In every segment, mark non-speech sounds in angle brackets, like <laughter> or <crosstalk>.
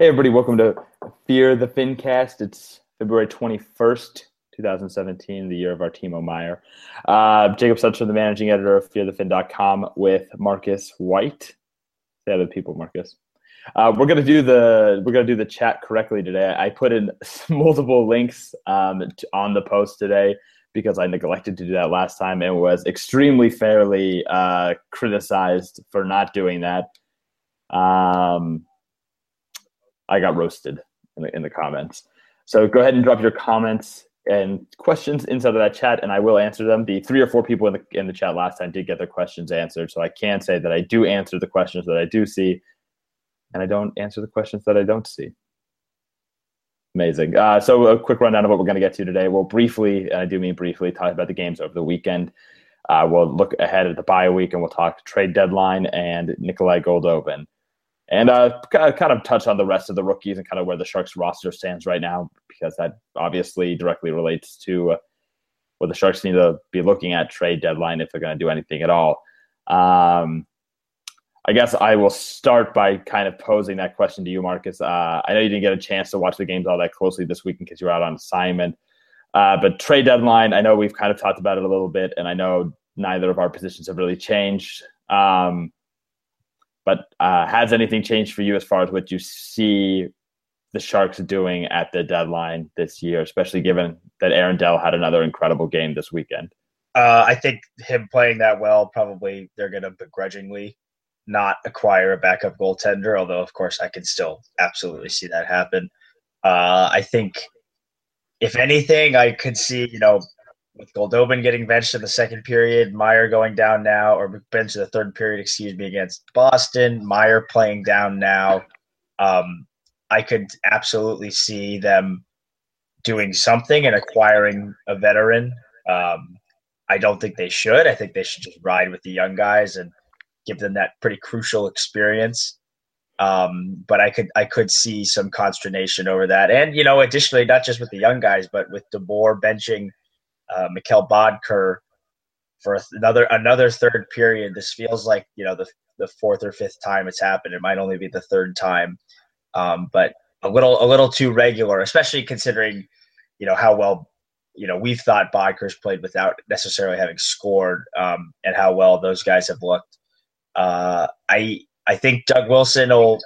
Hey, everybody, welcome to Fear the Fincast. It's February 21st, 2017, the year of our Timo Meier. Uh, Jacob Such, the managing editor of fearthefin.com with Marcus White. Say other people, Marcus. Uh, we're gonna do the we're gonna do the chat correctly today. I put in <laughs> multiple links um, on the post today because I neglected to do that last time and was extremely fairly uh, criticized for not doing that. Um, I got roasted in the, in the comments. So go ahead and drop your comments and questions inside of that chat, and I will answer them. The three or four people in the in the chat last time did get their questions answered, so I can say that I do answer the questions that I do see, and I don't answer the questions that I don't see. Amazing. Uh, so a quick rundown of what we're going to get to today. We'll briefly, and I do mean briefly, talk about the games over the weekend. Uh, we'll look ahead at the bye week, and we'll talk trade deadline and Nikolay Goldobin and uh, kind of touch on the rest of the rookies and kind of where the Sharks roster stands right now, because that obviously directly relates to uh, what the Sharks need to be looking at trade deadline if they're going to do anything at all. Um, I guess I will start by kind of posing that question to you, Marcus. Uh, I know you didn't get a chance to watch the games all that closely this week because you were out on assignment. Uh, but trade deadline, I know we've kind of talked about it a little bit, and I know neither of our positions have really changed. Um, but uh, has anything changed for you as far as what you see the Sharks doing at the deadline this year, especially given that Aaron Dell had another incredible game this weekend? Uh, I think him playing that well, probably they're going to begrudgingly not acquire a backup goaltender, although, of course, I can still absolutely see that happen. Uh, I think, if anything, I could see, you know, with Goldobin getting benched in the second period, Meier going down now, or benched in the third period, excuse me, against Boston, Meier playing down now. Um, I could absolutely see them doing something and acquiring a veteran. Um, I don't think they should. I think they should just ride with the young guys and give them that pretty crucial experience. Um, but I could I could see some consternation over that, and you know, additionally, not just with the young guys, but with DeBoer benching uh, Boedker for another another third period. This feels like you know the the fourth or fifth time it's happened. It might only be the third time, um, but a little a little too regular, especially considering you know how well you know we've thought Boedker's played without necessarily having scored, um, and how well those guys have looked. Uh, I I think Doug Wilson will.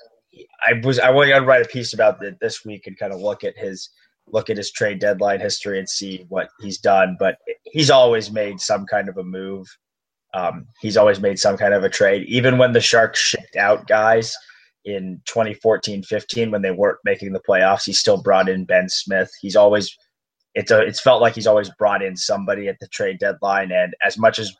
I was I want to write a piece about it this week and kind of look at his look at his trade deadline history and see what he's done. But he's always made some kind of a move. Um, he's always made some kind of a trade, even when the Sharks shipped out guys in 2014 15 when they weren't making the playoffs. He still brought in Ben Smith. He's always it's a, it's felt like he's always brought in somebody at the trade deadline. And as much as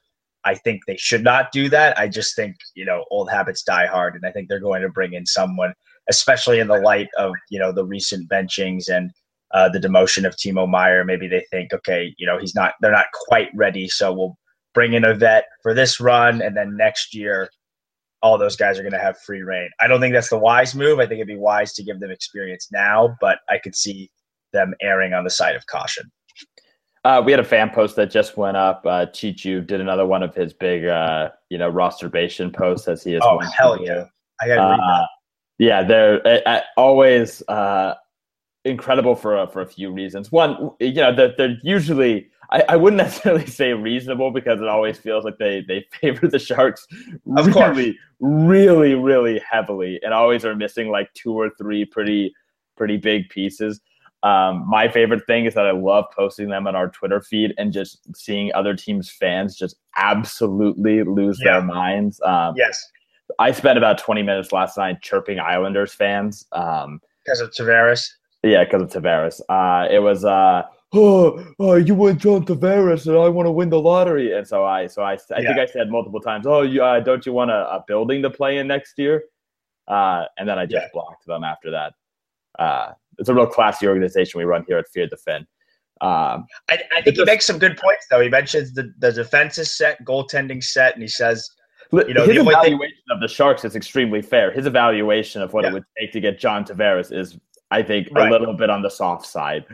I think they should not do that, I just think you know old habits die hard, and I think they're going to bring in someone, especially in the light of you know the recent benchings and uh, the demotion of Timo Meier. Maybe they think, okay, you know, he's not, they're not quite ready. So we'll bring in a vet for this run. And then next year, all those guys are going to have free reign. I don't think that's the wise move. I think it'd be wise to give them experience now, but I could see them erring on the side of caution. Uh, we had a fan post that just went up. Uh, Chichu did another one of his big, uh, you know, rosterbation posts as he is. Oh hell yeah! I got to read that. Uh, yeah, they're always uh, incredible for a, for a few reasons. One, you know, they're, they're usually I, I wouldn't <laughs> necessarily say reasonable because it always feels like they they <laughs> favor the Sharks of really, course. really, really heavily, and always are missing like two or three pretty pretty big pieces. Um, my favorite thing is that I love posting them on our Twitter feed and just seeing other teams' fans just absolutely lose Yeah. their minds. Um, Yes, I spent about 20 minutes last night chirping Islanders fans. Um, because of Tavares. Yeah, because of Tavares. Uh, it was, uh, <gasps> oh, oh, you win John Tavares, and I want to win the lottery. And so I, so I, I think Yeah. I said multiple times, oh, you, uh, don't you want a, a building to play in next year? Uh, and then I just Yeah. blocked them after that. Uh, it's a real classy organization we run here at Fear the Fin. Um, I, I think he makes some good points though. He mentions the, the defense is set, goaltending set, and he says, You know, his the only thing- evaluation of the Sharks is extremely fair. His evaluation of what Yeah. it would take to get John Tavares is, I think, Right. a little bit on the soft side.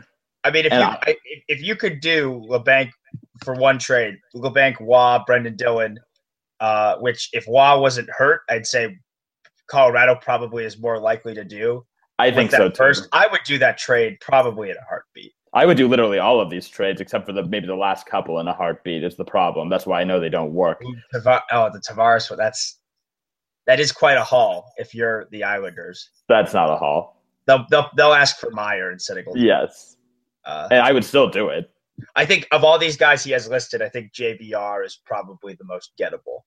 I mean, if And you I- if you could do Labanc for one trade, Labanc, Wah, Brendan Dillon, uh, which if Wah wasn't hurt, I'd say Colorado probably is more likely to do. I think so too. First, I would do that trade probably in a heartbeat. I would do literally all of these trades except for the maybe the last couple in a heartbeat is the problem. That's why I know they don't work. Oh, the Tavares, that's that is quite a haul if you're the Islanders. That's not a haul. They'll they'll, they'll ask for Meier instead of Gold. Yes, uh, and I would still do it. I think of all these guys he has listed, I think JVR is probably the most gettable.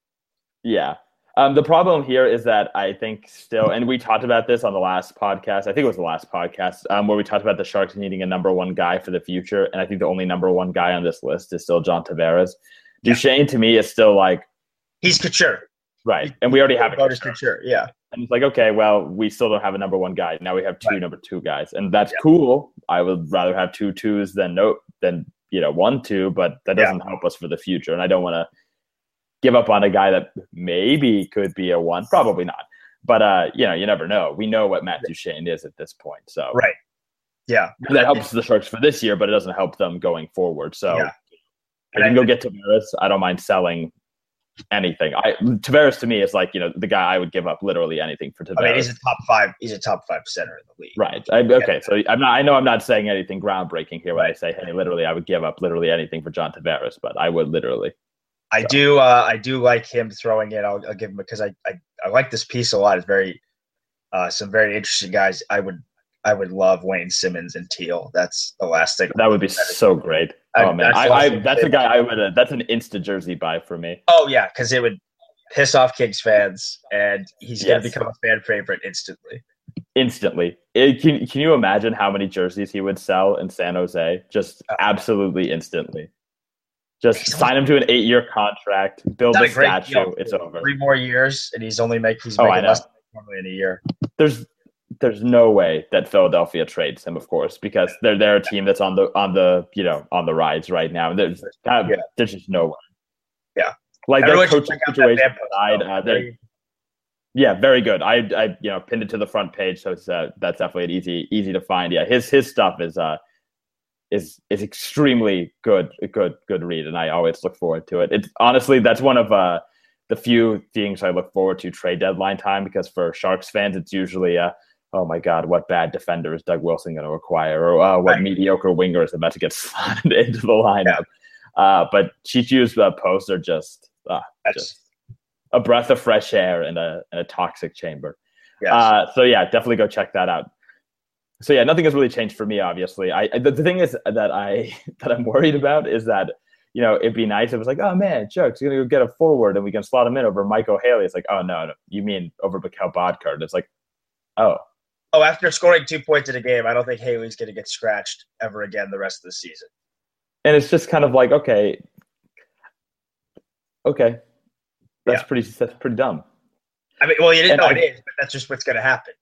Yeah, um, the problem here is that I think still, and we talked about this on the last podcast. I think it was the last podcast um, where we talked about the Sharks needing a number one guy for the future, and I think the only number one guy on this list is still John Tavares. Yeah. Duchene to me is still like he's Couture, right? And we already have a Couture. Couture, yeah. And it's like okay, well, we still don't have a number one guy. Now we have two right. number two guys, and that's cool. I would rather have two twos than no than you know one two, but that doesn't yeah. help us for the future, and I don't want to give up on a guy that maybe could be a one, probably not. But uh, you know, you never know. We know what Matt Duchene is at this point. So right, yeah, that helps the Sharks for this year, but it doesn't help them going forward. So yeah. I can go get Tavares. I don't mind selling anything. I Tavares to me is like you know the guy I would give up literally anything for Tavares. I mean, he's a top five. He's a top five center in the league. Right. I, okay. So I'm not. I know I'm not saying anything groundbreaking here when I say, hey, literally, I would give up literally anything for John Tavares, but I would literally. I do. Uh, I do like him throwing it. I'll, I'll give him because I, I, I like this piece a lot. It's very uh, some very interesting guys. I would I would love Wayne Simmonds and Teal. That's the last thing. That would be so great. I, oh man, I, I, that's a guy I would. Uh, that's an insta jersey buy for me. Oh yeah, because it would piss off Kings fans, and he's gonna become a fan favorite instantly. Instantly, it, can can you imagine how many jerseys he would sell in San Jose? Just uh, absolutely instantly. Just sign him to an eight-year contract, build a statue. Deal. It's over. Three more years, and he's only make, he's oh, making less normally in a year. There's there's no way that Philadelphia trades him, of course, because they're they're a team that's on the on the you know on the rise right now. There's yeah. there's just no way. Yeah, like their coaching situation aside, uh, yeah, very good. I I you know pinned it to the front page, so it's uh, that's definitely an easy easy to find. Yeah, his his stuff is uh is is extremely good good good read and i always look forward to it it's honestly that's one of uh the few things i look forward to trade deadline time because for sharks fans it's usually uh oh my god what bad defender is doug wilson going to acquire or uh, what right. mediocre winger is about to get <laughs> slotted into the lineup yeah. uh but chichu's uh, posts are just uh, just a breath of fresh air in a, in a toxic chamber yes. uh so yeah definitely go check that out so yeah, nothing has really changed for me. Obviously, I the, the thing is that I <laughs> that I'm worried about is that you know it'd be nice if it was like, oh man, you're gonna go get a forward and we can slot him in over Michael Haley. It's like, oh no, no you mean over Mikkel Boedker? And it's like, oh. Oh, after scoring two points in a game, I don't think Haley's going to get scratched ever again the rest of the season. And it's just kind of like, okay, okay, that's yeah. pretty that's pretty dumb. I mean, well, you didn't and know I, it is, but that's just what's going to happen.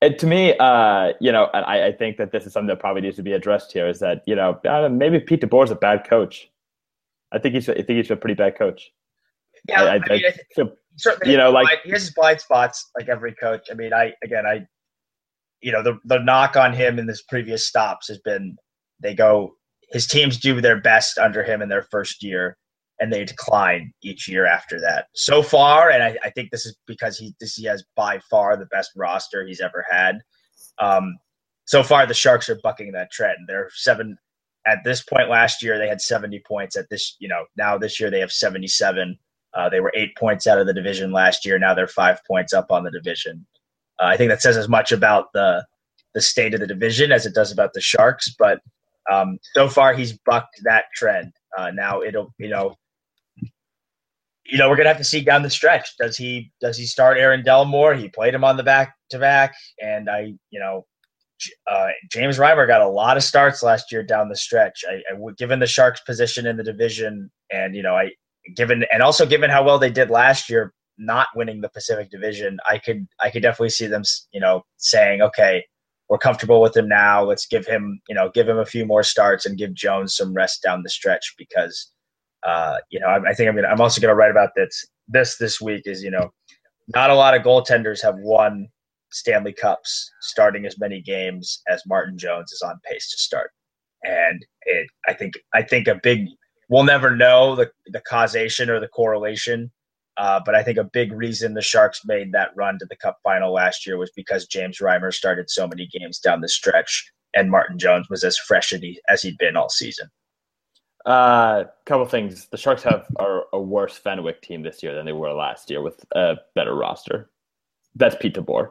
And to me, uh, you know, and I, I, think that this is something that probably needs to be addressed here. Is that you know maybe Pete DeBoer is a bad coach. I think he's I think he's a pretty bad coach. Yeah, I, I, I mean, feel, you know, like he has his blind spots, like every coach. I mean, I again, I, you know, the the knock on him in his previous stops has been they go his teams do their best under him in their first year, and they decline each year after that. So far, and I, I, think this is because he this he has by far the best roster he's ever had. Um, so far, the Sharks are bucking that trend. They're seven at this point last year. They had seventy points. At this, you know, now this year they have seventy-seven. Uh, they were eight points out of the division last year. Now they're five points up on the division. Uh, I think that says as much about the the state of the division as it does about the Sharks. But um, so far, he's bucked that trend. Uh, now it'll, you know, you know, we're gonna have to see down the stretch. Does he does he start Aaron Dell more? He played him on the back to back, and I, you know, uh, James Reimer got a lot of starts last year down the stretch. I, I given the Sharks' position in the division, and you know, I given and also given how well they did last year, not winning the Pacific Division, I could I could definitely see them, you know, saying, okay, we're comfortable with him now. Let's give him, you know, give him a few more starts and give Jones some rest down the stretch because uh, you know, I, I, think I'm gonna. I'm also gonna write about this. This this week is you know, not a lot of goaltenders have won Stanley Cups starting as many games as Martin Jones is on pace to start, and it. I think I think a big. We'll never know the the causation or the correlation Uh, but I think a big reason the Sharks made that run to the Cup final last year was because James Reimer started so many games down the stretch, and Martin Jones was as fresh as he'd been all season. A uh, couple things. The Sharks have are a worse Fenwick team this year than they were last year with a better roster. That's Pete DeBoer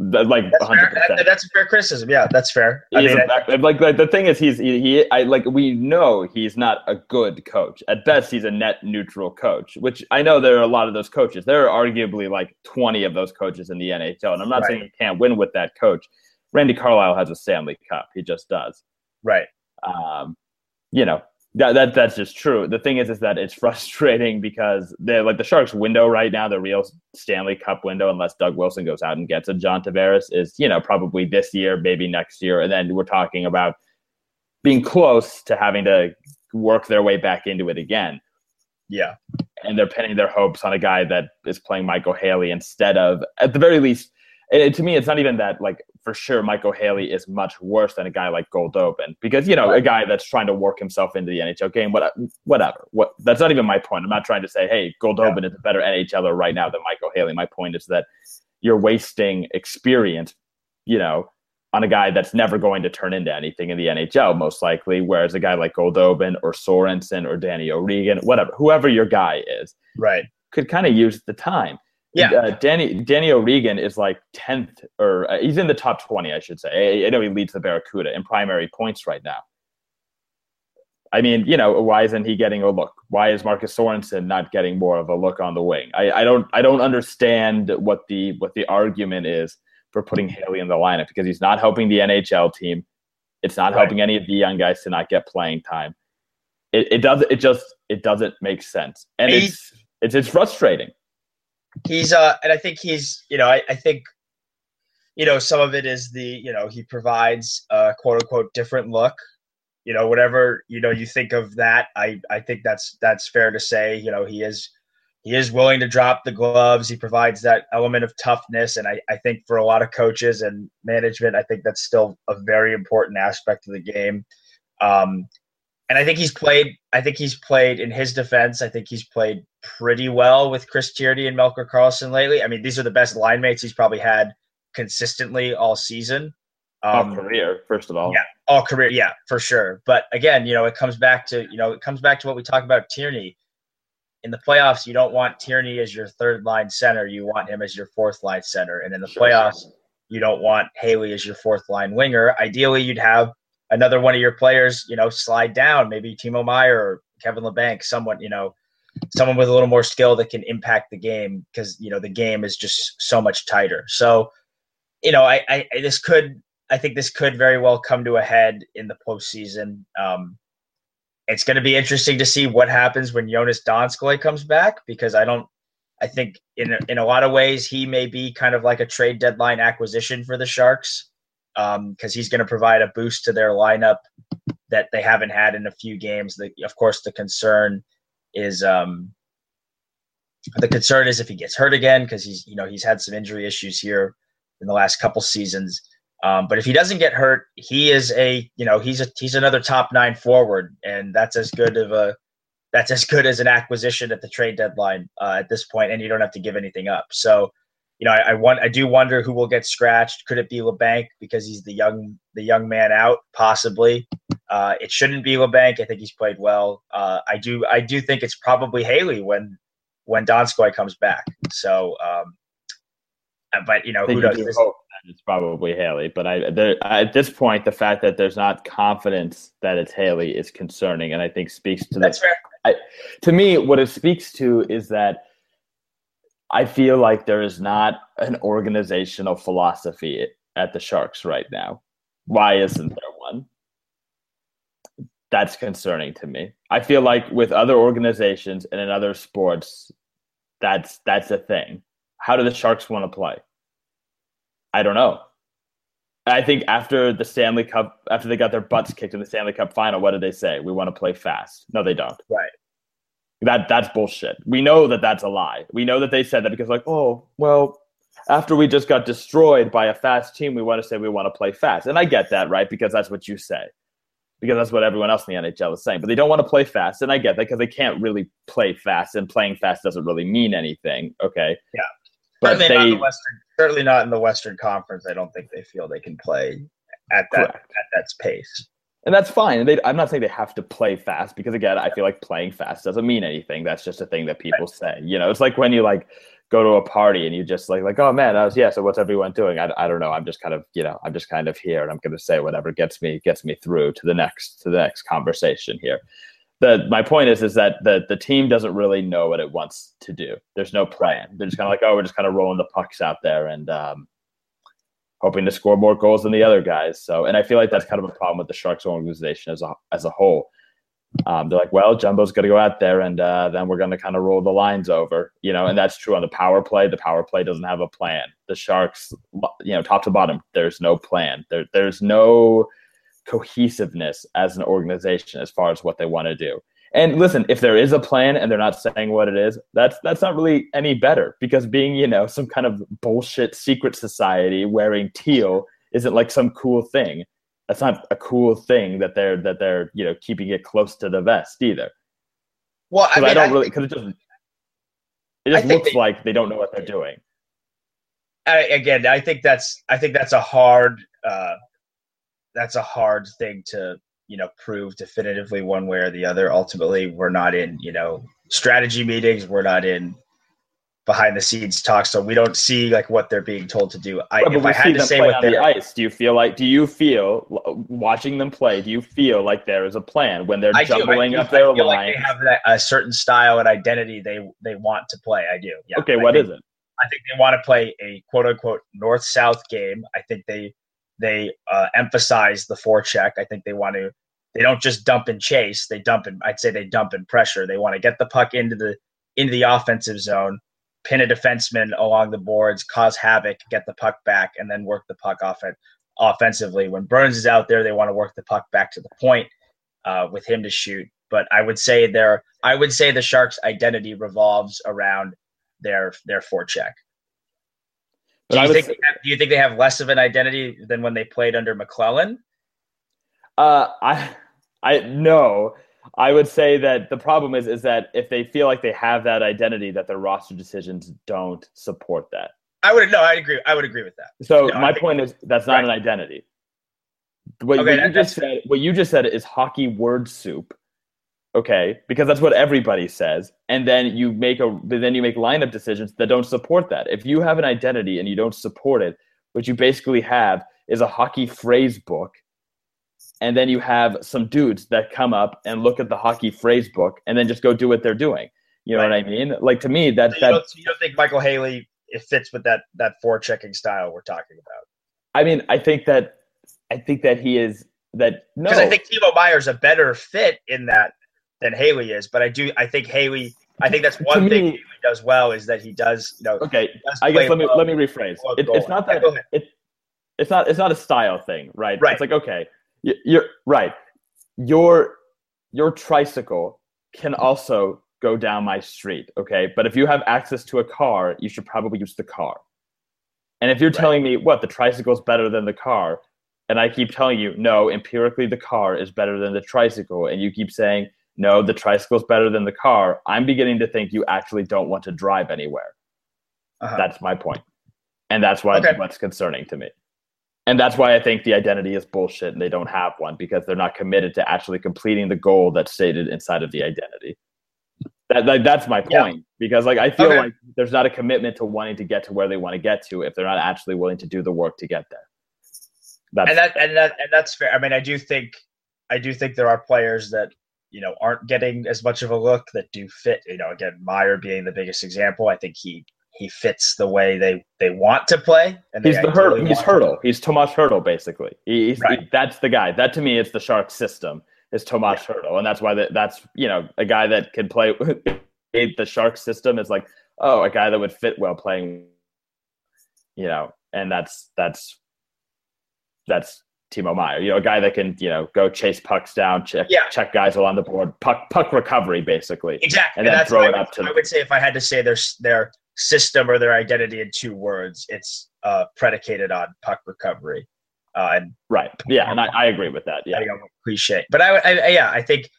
like that's 100%. Fair. That's a fair criticism. Yeah, that's fair. I mean, a, like, like the thing is, he's he, he, I like we know he's not a good coach. At best, he's a net neutral coach. Which I know there are a lot of those coaches. There are arguably like twenty of those coaches in the NHL, and I'm not right. saying he can't win with that coach. Randy Carlyle has a Stanley Cup. He just does. Right. Um, you know, that, that that's just true. The thing is, is that it's <laughs> frustrating because they're like the Sharks' window right now, the real Stanley Cup window, unless Doug Wilson goes out and gets a John Tavares, is you know probably this year, maybe next year, and then we're talking about being close to having to work their way back into it again. Yeah, and they're pinning their hopes on a guy that is playing Michael Haley instead of, at the very least, it, to me, it's not even that like for sure Michael Haley is much worse than a guy like Goldobin because you know a guy that's trying to work himself into the NHL game. What whatever. What that's not even my point. I'm not trying to say hey Goldobin yeah. is a better NHLer right now than Michael Haley. My point is that you're wasting experience, you know, on a guy that's never going to turn into anything in the NHL most likely. Whereas a guy like Goldobin or Sorensen or Danny O'Regan, whatever, whoever your guy is, right, could kind of use the time. Yeah, uh, Danny Danny O'Regan is like tenth, or uh, he's in the top twenty, I should say. I, I, know he leads the Barracuda in primary points right now. I mean, you know, why isn't he getting a look? Why is Marcus Sorensen not getting more of a look on the wing? I, I don't I don't understand what the what the argument is for putting Haley in the lineup because he's not helping the NHL team. It's not right. helping any of the young guys to not get playing time. It, it does it just it doesn't make sense, and it's it's it's frustrating he's uh and I think he's you know I, I think you know some of it is the you know he provides a quote unquote different look. You know whatever you know you think of that I I think that's that's fair to say. You know he is he is willing to drop the gloves. He provides that element of toughness. And I, I think for a lot of coaches and management I think that's still a very important aspect of the game. Um, and I think he's played. I think he's played in his defense. I think he's played pretty well with Chris Tierney and Melker Karlsson lately. I mean, these are the best line mates he's probably had consistently all season. Um, all career, first of all. Yeah, all career. Yeah, for sure. But again, you know, it comes back to you know, it comes back to what we talked about Tierney. In the playoffs, you don't want Tierney as your third line center. You want him as your fourth line center. And in the sure. playoffs, you don't want Haley as your fourth line winger. Ideally, you'd have another one of your players, you know, slide down, maybe Timo Meier or Kevin Labanc, someone, you know, someone with a little more skill that can impact the game because, you know, the game is just so much tighter. So, you know, I, I this could, I think this could very well come to a head in the postseason. Um, it's going to be interesting to see what happens when Joonas Donskoi comes back because I don't, I think in in a lot of ways he may be kind of like a trade deadline acquisition for the Sharks because um, he's going to provide a boost to their lineup that they haven't had in a few games. The, of course, the concern is um, the concern is if he gets hurt again because he's you know he's had some injury issues here in the last couple seasons. Um, but if he doesn't get hurt, he is a you know he's a he's another top nine forward, and that's as good of a that's as good as an acquisition at the trade deadline uh, at this point, and you don't have to give anything up. So you know, I, I want I do wonder who will get scratched. Could it be Labanc because he's the young the young man out? Possibly. Uh, it shouldn't be Labanc. I think he's played well. Uh, I do I do think it's probably Haley when when Donskoi comes back. So, um, uh, but you know who does? This? It's probably Haley, but I there, at this point the fact that there's not confidence that it's Haley is concerning, and I think speaks to that's fair. I, to me, what it speaks to is that I feel like there is not an organizational philosophy at the Sharks right now. Why isn't there one? That's concerning to me. I feel like with other organizations and in other sports, that's that's a thing. How do the Sharks want to play? I don't know. I think after the Stanley Cup, after they got their butts kicked in the Stanley Cup final, what did they say? We want to play fast. No, they don't. Right. That that's bullshit. We know that that's a lie. We know that they said that because like, oh, well, after we just got destroyed by a fast team, we want to say we want to play fast. And I get that, right? Because that's what you say. because that's what everyone else in the NHL is saying. But they don't want to play fast, and I get that because they can't really play fast, and playing fast doesn't really mean anything. Okay. Yeah. But certainly they, not in the Western, certainly not in the Western Conference. I don't think they feel they can play at that correct. at that pace. And that's fine. They, I'm not saying they have to play fast because again, I feel like playing fast doesn't mean anything. That's just a thing that people say. You know, it's like when you like go to a party and you just like like oh man, I was yeah. So what's everyone doing? I, I don't know. I'm just kind of you know I'm just kind of here and I'm going to say whatever gets me gets me through to the next to the next conversation here. The my point is is that the the team doesn't really know what it wants to do. There's no plan. They're just kind of like oh we're just kind of rolling the pucks out there and um, hoping to score more goals than the other guys. So, and I feel like that's kind of a problem with the Sharks organization as a as a whole. Um, they're like, well, Jumbo's going to go out there, and uh, then we're going to kind of roll the lines over, you know. And that's true on the power play. The power play doesn't have a plan. The Sharks, you know, top to bottom, there's no plan. There, there's no cohesiveness as an organization as far as what they want to do. And listen, if there is a plan and they're not saying what it is, that's that's not really any better because being, you know, some kind of bullshit secret society wearing teal isn't like some cool thing. That's not a cool thing that they're that they're, you know, keeping it close to the vest either. Well, I, mean, I don't I really because it just it just looks they, like they don't know what they're doing. I, again, I think that's I think that's a hard uh, that's a hard thing to you know prove definitively one way or the other. Ultimately we're not in you know strategy meetings. We're not in behind the scenes talks. So we don't see like what they're being told to do. I, if i had to say what the ice. Do you feel like do you feel watching them play do you feel like there is a plan when they're I jumbling up their line like they have that, a certain style and identity they they want to play. I do. Yeah. Okay What think, is it? I think they want to play a quote unquote north south game. I think they they uh, emphasize the forecheck. I think they want to. They don't just dump and chase. They dump and I'd say they dump and pressure. They want to get the puck into the into the offensive zone, pin a defenseman along the boards, cause havoc, get the puck back, and then work the puck off it offensively. When Burns is out there, they want to work the puck back to the point uh, with him to shoot. But I would say their I would say the Sharks' identity revolves around their their forecheck. Do you, think have, do you think they have less of an identity than when they played under McLellan? Uh, I, I no. I would say that the problem is is that if they feel like they have that identity, that their roster decisions don't support that. I would no, I agree. I would agree with that. So no, my point is that's not right. an identity. What, okay, what that, you just said, what you just said is hockey word soup okay because that's what everybody says and then you make a then you make lineup decisions that don't support that. If you have an identity and you don't support it what you basically have is a hockey phrase book and then you have some dudes that come up and look at the hockey phrase book and then just go do what they're doing. You know right. what i mean? Like to me that so you, that don't, you don't think michael haley it fits with that that forechecking style we're talking about? I mean i think that i think that he is that no. Because i think timo meier's a better fit in that than Haley is. But I do I think Haley I think that's one thing me, Haley does well is that he does you know okay I guess let me let me rephrase. it, it's not that yeah, it, it's not it's not a style thing right? Right. It's like okay you're right. Your your tricycle can also go down my street okay? But if you have access to a car you should probably use the car. And if you're right. telling me what the tricycle is better than the car and I keep telling you no empirically the car is better than the tricycle and you keep saying no, the tricycle's better than the car, I'm beginning to think you actually don't want to drive anywhere. Uh-huh. That's my point. And that's why okay. what's concerning to me. And that's why I think the identity is bullshit and they don't have one because they're not committed to actually completing the goal that's stated inside of the identity. That, like, that's my point yeah. because like I feel okay. like there's not a commitment to wanting to get to where they want to get to if they're not actually willing to do the work to get there. That's and that and that and that's fair. I mean, I do think I do think there are players that you know aren't getting as much of a look that do fit. You know, again, Meier being the biggest example. I think he he fits the way they they want to play. And he's the Hertl. He's Hertl. He's Tomas Hertl basically. He's, right. he, that's the guy. That to me is the Shark system. Is Tomas yeah. Hertl, and that's why that, that's you know a guy that can play <laughs> the Shark system is like oh a guy that would fit well playing. You know, and that's that's that's Timo Meier. You know, a guy that can, you know, go chase pucks down, check yeah. check guys along the board, puck puck recovery basically. Exactly. And, and then throw it up to I would say if I had to say their their system or their identity in two words, it's uh, predicated on puck recovery. Uh, and right, yeah, and I, I agree with that. Yeah, I don't cliche, but I, I, yeah, I think,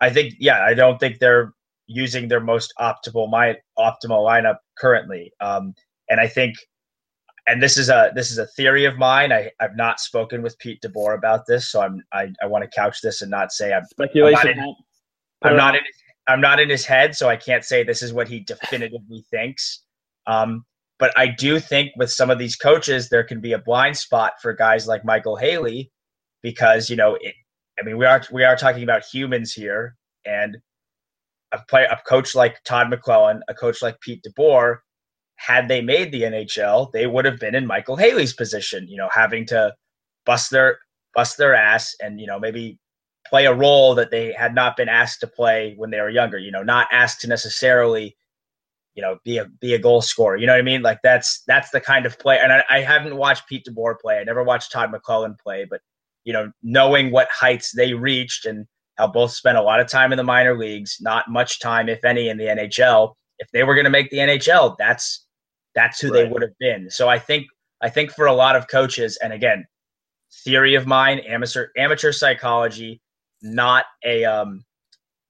I think, yeah, I don't think they're using their most optimal my optimal lineup currently. Um, and I think, and this is a this is a theory of mine. I I've not spoken with Pete DeBoer about this, so I'm I, I want to couch this and not say I'm speculation. I'm not in, I'm not in his, I'm not in his head, so I can't say this is what he definitively thinks. Um, but I do think with some of these coaches, there can be a blind spot for guys like Michael Haley, because you know, it, I mean, we are we are talking about humans here, and a player, a coach like Todd McLellan, a coach like Pete DeBoer, had they made the NHL, they would have been in Michael Haley's position. You know, having to bust their bust their ass and you know maybe play a role that they had not been asked to play when they were younger. You know, not asked to necessarily you know, be a be a goal scorer. You know what I mean? Like that's that's the kind of play. And I, I haven't watched Pete DeBoer play. I never watched Todd McLellan play, but you know, knowing what heights they reached and how both spent a lot of time in the minor leagues, not much time, if any, in the NHL. If they were going to make the NHL, that's that's who right. they would have been. So I think I think for a lot of coaches, and again, theory of mine, amateur amateur psychology, not a um,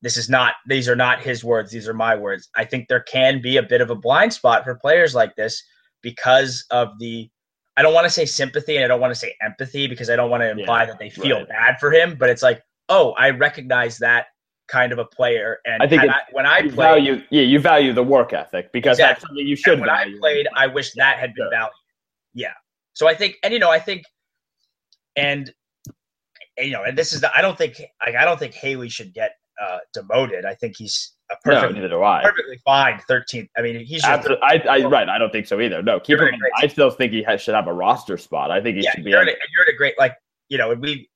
this is not these are not his words these are my words i think there can be a bit of a blind spot for players like this because of the i don't want to say sympathy and i don't want to say empathy because i don't want to imply yeah, that they feel right. bad for him but it's like oh i recognize that kind of a player and i think I, when i played, value yeah you value the work ethic because exactly. that's something you should and when i played i wish that had been valued yeah so i think and you know i think and you know, and this is the, I don't think like, I don't think Haley should get uh, demoted. I think he's a perfect, no, neither do I. perfectly fine 13th. I mean, he's Absolutely, I, I, right. I don't think so either. No, keep him. I still think he has, should have a roster spot. I think he yeah, should be. You're, a, you're in a great like you know would we.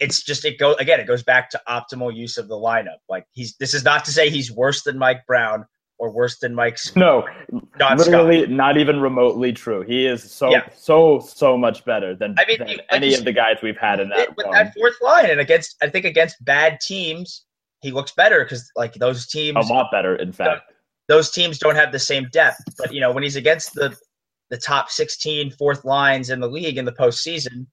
It's just it goes again. It goes back to optimal use of the lineup. Like he's this is not to say he's worse than Mike Brown or worse than Mike's. No, literally Scott. not even remotely true. He is so yeah. so so much better than, I mean, than any of the guys we've had in that. With that fourth line and against, I think against bad teams, he looks better because like those teams a lot better in fact those teams don't have the same depth but you know when he's against the the top 16 fourth lines in the league in the postseason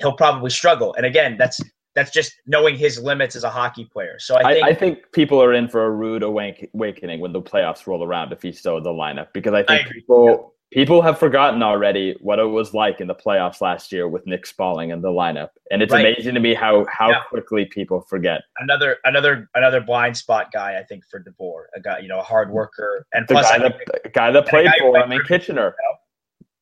he'll probably struggle and again that's that's just knowing his limits as a hockey player so i think i, I think people are in for a rude awakening when the playoffs roll around if he's still in the lineup because i think I, people people have forgotten already what it was like in the playoffs last year with Nick Spaling in the lineup, and it's right. amazing to me how how yeah. quickly people forget. Another another another blind spot guy, I think, for DeBoer, a guy you know a hard worker, and the plus guy, that, guy that played guy for him in Kitchener.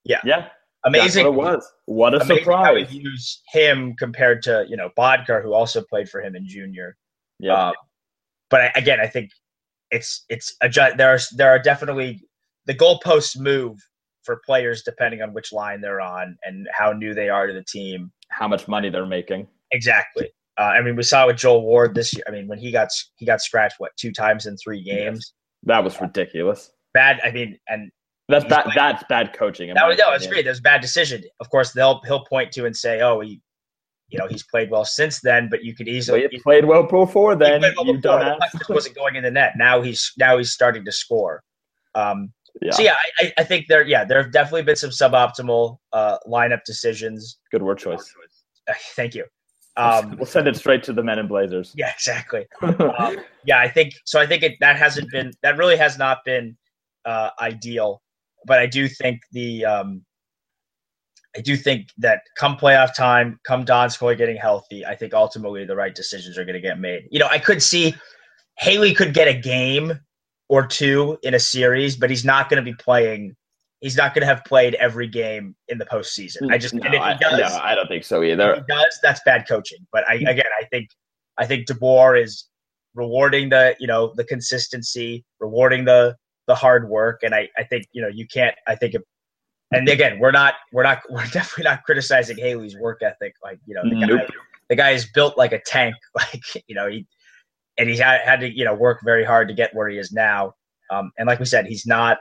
Yeah, yeah, amazing. That's what it was. What a surprise! How use him compared to you know Boedker, who also played for him in junior. Yeah, um, but I, again, I think it's it's a there are there are definitely the goalposts move for players depending on which line they're on and how new they are to the team, how much money they're making. Exactly. Uh, I mean, we saw with Joel Ward this year. I mean, when he got he got scratched what two times in three games. That was ridiculous. Bad. I mean, and that's bad. Playing, that's bad coaching. That was, no, that's great. That's a bad decision. Of course, they'll he'll point to and say, "Oh, he, you know, he's played well since then." But you could easily well, he played well before then. Well you before. just wasn't going in the net. Now he's now he's starting to score. Um, yeah. So yeah, I, I think there yeah there have definitely been some suboptimal uh, lineup decisions. Good word choice. Thank you. Um, we'll send it straight to the Men in Blazers. Yeah, exactly. <laughs> um, yeah, I think so. I think it, that hasn't been that really has not been uh, ideal, but I do think the um, I do think that come playoff time, come Donskoi getting healthy, I think ultimately the right decisions are going to get made. You know, I could see Haley could get a game or two in a series, but he's not going to be playing. He's not going to have played every game in the postseason. I just no, and if he does, I, no, I don't think so either. he does, that's bad coaching. But I again, I think I think DeBoer is rewarding the you know the consistency, rewarding the the hard work, and I I think you know you can't. I think. If, and again, we're not we're not <laughs> we're definitely not criticizing Haley's work ethic. Like you know the nope. guy the guy is built like a tank. <laughs> Like you know he and he had, had to you know work very hard to get where he is now. Um, and like we said, he's not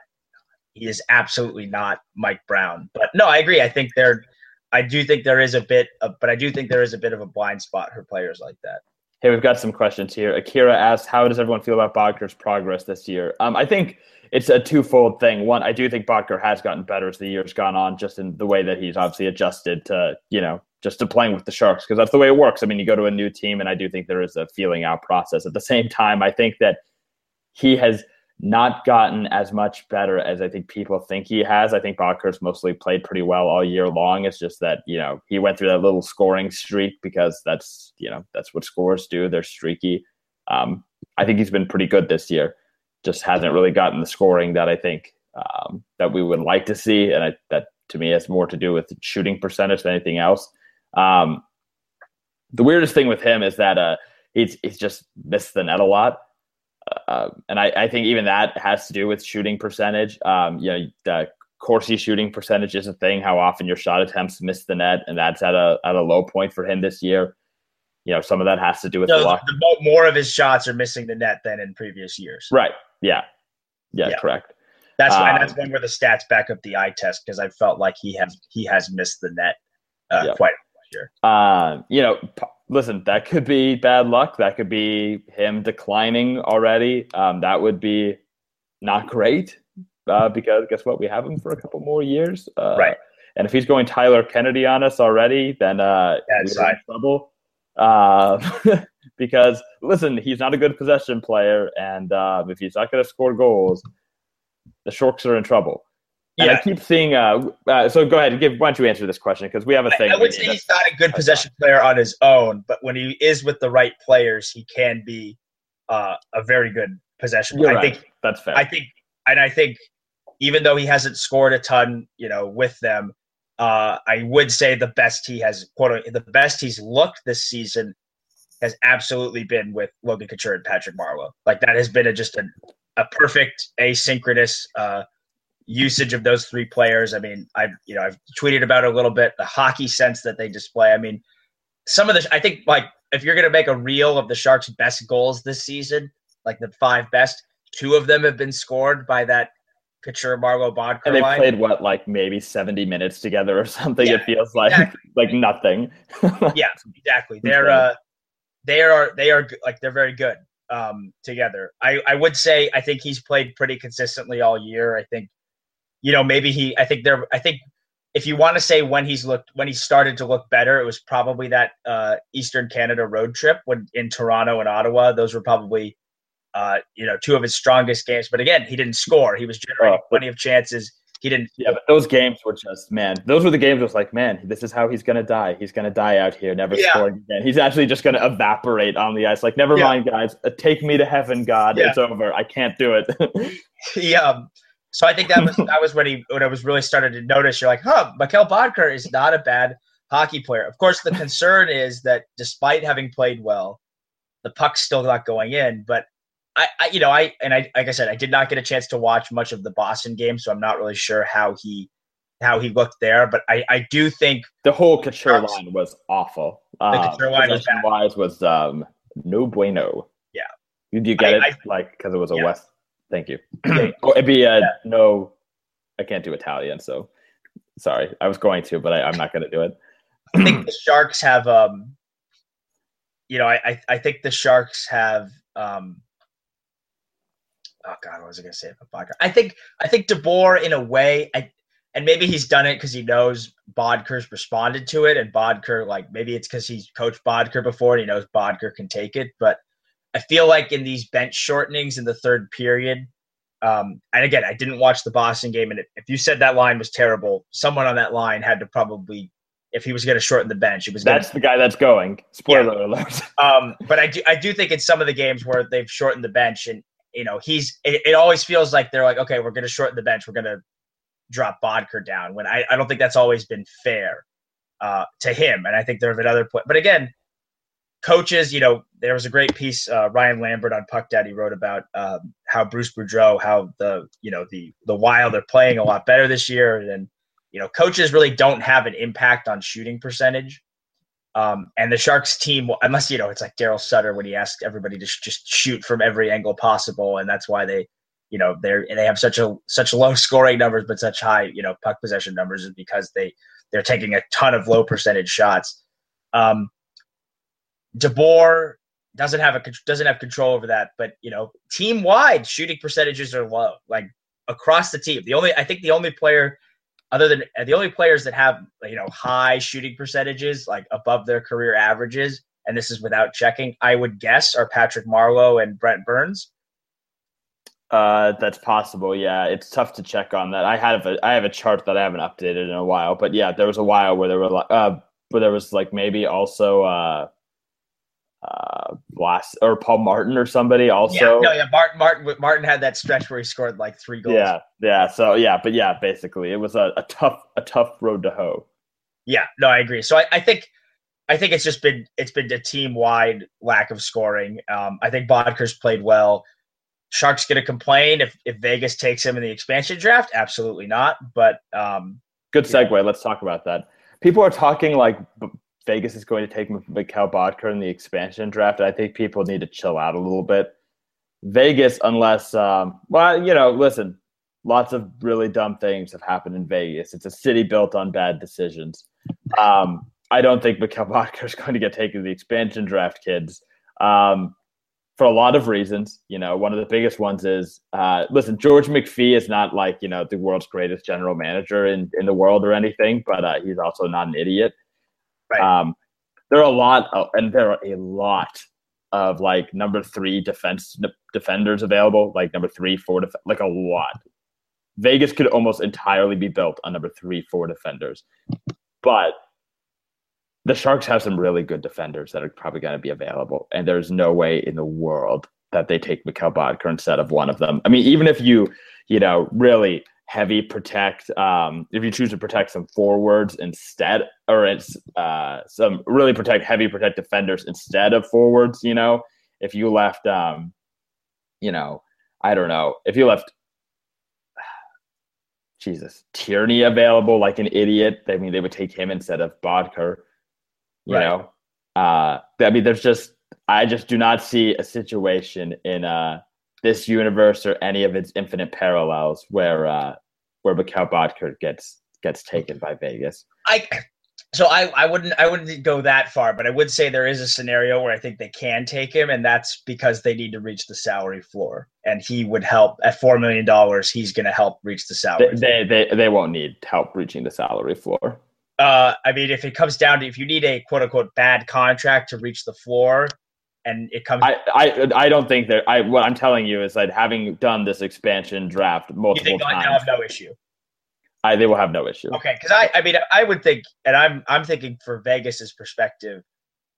he is absolutely not Mike Brown. But no, I agree. I think there, I do think there is a bit, of, but I do think there is a bit of a blind spot for players like that. Hey, we've got some questions here. Akira asks, "How does everyone feel about Boedker's progress this year?" Um, I think it's a twofold thing. One, I do think Boedker has gotten better as the years gone on, just in the way that he's obviously adjusted to you know just to playing with the Sharks because that's the way it works. I mean, you go to a new team, and I do think there is a feeling out process. At the same time, I think that he has not gotten as much better as I think people think he has. I think Boedker's mostly played pretty well all year long. It's just that you know he went through that little scoring streak because that's you know that's what scores do. They're streaky. Um, I think he's been pretty good this year. Just hasn't really gotten the scoring that I think um, that we would like to see, and I, that to me has more to do with shooting percentage than anything else. Um, the weirdest thing with him is that uh, he's he's just missed the net a lot. Uh, and I, I, think even that has to do with shooting percentage. Um, you know, the Corsi shooting percentage is a thing. How often your shot attempts miss the net, and that's at a at a low point for him this year. You know, some of that has to do with the, the more of his shots are missing the net than in previous years. Right. Yeah. Yeah. yeah. Correct. That's um, that's one where the stats back up the eye test because I felt like he has he has missed the net uh, yeah. quite. Uh, you know, listen, that could be bad luck. That could be him declining already. Um, that would be not great uh, because guess what? We have him for a couple more years. Uh, right. And if he's going Tyler Kennedy on us already, then uh, we're in trouble. Uh, <laughs> because listen, he's not a good possession player, and uh, if he's not going to score goals, the Sharks are in trouble. And yeah. I keep seeing. Uh, uh, so go ahead. Give. Why don't you answer this question? Because we have a thing. I, I would say he's not a good possession player on his own, but when he is with the right players, he can be uh, a very good possession. You're I right. think that's fair. I think, and I think, even though he hasn't scored a ton, you know, with them, uh, I would say the best he has quote the best he's looked this season has absolutely been with Logan Couture and Patrick Marleau. Like that has been a, just a, a perfect asynchronous. Uh, usage of those three players. I mean, I've you know I've tweeted about it a little bit. The hockey sense that they display. I mean, some of the I think like if you're gonna make a reel of the Sharks' best goals this season, like the five best, two of them have been scored by that Couture Marleau Boedker And they line. played what like maybe 70 minutes together or <laughs> something. Yeah, it feels like exactly. <laughs> like nothing. <laughs> yeah, exactly. They're uh they are they are like they're very good um together. I I would say I think he's played pretty consistently all year. I think you know, maybe he. I think there. I think if you want to say when he's looked when he started to look better, it was probably that uh, Eastern Canada road trip when in Toronto and Ottawa. Those were probably uh, you know two of his strongest games. But again, he didn't score. He was generating oh, plenty of chances. He didn't. Yeah, but those games were just man. Those were the games. Was like man, this is how he's gonna die. He's gonna die out here, never yeah. scoring again. He's actually just gonna evaporate on the ice. Like never yeah. mind, guys. Uh, take me to heaven, God. Yeah. It's over. I can't do it. <laughs> yeah. So I think that was that was when he when I was really started to notice. You're like, huh, Mikkel Boedker is not a bad hockey player. Of course, the concern is that despite having played well, the puck's still not going in. But I, I, you know, I and I like I said, I did not get a chance to watch much of the Boston game, so I'm not really sure how he how he looked there. But I, I do think the whole Couture line was awful. The uh, Couture line was wise was um, no bueno. Yeah. Did you get I, it? I, like because it was a yeah. West Thank you. <clears throat> oh, it'd be uh, yeah. no. I can't do Italian, so sorry. I was going to, but I, am not going to do it. I think the Sharks have, um, you know, I, I think the Sharks have. Um, oh God, what was I going to say about Boedker? I think I think DeBoer, in a way, I, and maybe he's done it because he knows Boedker's responded to it, and Boedker like maybe it's because he's coached Boedker before and he knows Boedker can take it, but I feel like in these bench shortenings in the third period, um, and again, I didn't watch the Boston game, and if you said that line was terrible, someone on that line had to probably, if he was going to shorten the bench, it was. That's gonna, the guy that's going. Spoiler yeah. alert. <laughs> um, but I do, I do think in some of the games where they've shortened the bench, and you know, he's, it, it always feels like they're like, okay, we're going to shorten the bench, we're going to drop Boedker down. When I, I don't think that's always been fair uh, to him, and I think there have been other points. But again, coaches, you know, there was a great piece uh, Ryan Lambert on Puck Daddy wrote about um, how Bruce Boudreau, how the you know the the Wild are playing a lot better this year, and you know coaches really don't have an impact on shooting percentage. Um, and the Sharks team, unless you know, it's like Darryl Sutter when he asked everybody to sh- just shoot from every angle possible, and that's why they, you know, they're they have such a such low scoring numbers but such high you know puck possession numbers is because they they're taking a ton of low percentage shots. Um, DeBoer doesn't have a doesn't have control over that, but you know, team wide shooting percentages are low, like across the team. The only I think the only player other than the only players that have you know high shooting percentages, like above their career averages, and this is without checking, I would guess are Patrick Marleau and Brent Burns. Uh, that's possible. Yeah, it's tough to check on that. I have a I have a chart that I haven't updated in a while, but yeah, there was a while where there were uh, where there was like maybe also uh, uh, last or Paul Martin or somebody also. Yeah, no, yeah, Martin Martin Martin had that stretch where he scored like three goals. Yeah, yeah. So yeah, but yeah, basically, it was a, a tough a tough road to hoe. Yeah, no, I agree. So I, I think I think it's just been it's been a team wide lack of scoring. Um, I think Boedker's played well. Sharks to complain if, if Vegas takes him in the expansion draft? Absolutely not. But um, good segue. Yeah. Let's talk about that. People are talking like Vegas is going to take Mikkel Boedker in the expansion draft. I think people need to chill out a little bit. Vegas, unless, um, well, you know, listen, lots of really dumb things have happened in Vegas. It's a city built on bad decisions. Um, I don't think Mikkel <laughs> Boedker is going to get taken to the expansion draft, kids. Um, for a lot of reasons. You know, one of the biggest ones is uh, listen, George McPhee is not like, you know, the world's greatest general manager in, in the world or anything, but uh, he's also not an idiot. Right. Um, there are a lot, of, and there are a lot of like number three defense defenders available, like number three, four, def- like a lot. Vegas could almost entirely be built on number three, four defenders. But the Sharks have some really good defenders that are probably going to be available, and there's no way in the world that they take Mikkel Boedker instead of one of them. I mean, even if you, you know, really heavy protect, um, if you choose to protect some forwards instead, or it's uh, some really protect heavy protect defenders instead of forwards, you know, if you left, um, you know, I don't know, if you left <sighs> Jesus, Tierney available like an idiot. I mean, they would take him instead of Boedker. You right. know, uh, I mean, there's just I just do not see a situation in uh, this universe or any of its infinite parallels where uh, where Mikkel Boedker gets gets taken by Vegas. I so I, I wouldn't I wouldn't go that far, but I would say there is a scenario where I think they can take him, and that's because they need to reach the salary floor, and he would help at four million dollars. He's going to help reach the salary. They, they, they they won't need help reaching the salary floor uh, I mean, if it comes down to if you need a quote unquote bad contract to reach the floor, and it comes, I I, I don't think that I what I'm telling you is that having done this expansion draft multiple you think times, have no issue. I they will have no issue. Okay, because I I mean I would think, and I'm I'm thinking for Vegas's perspective,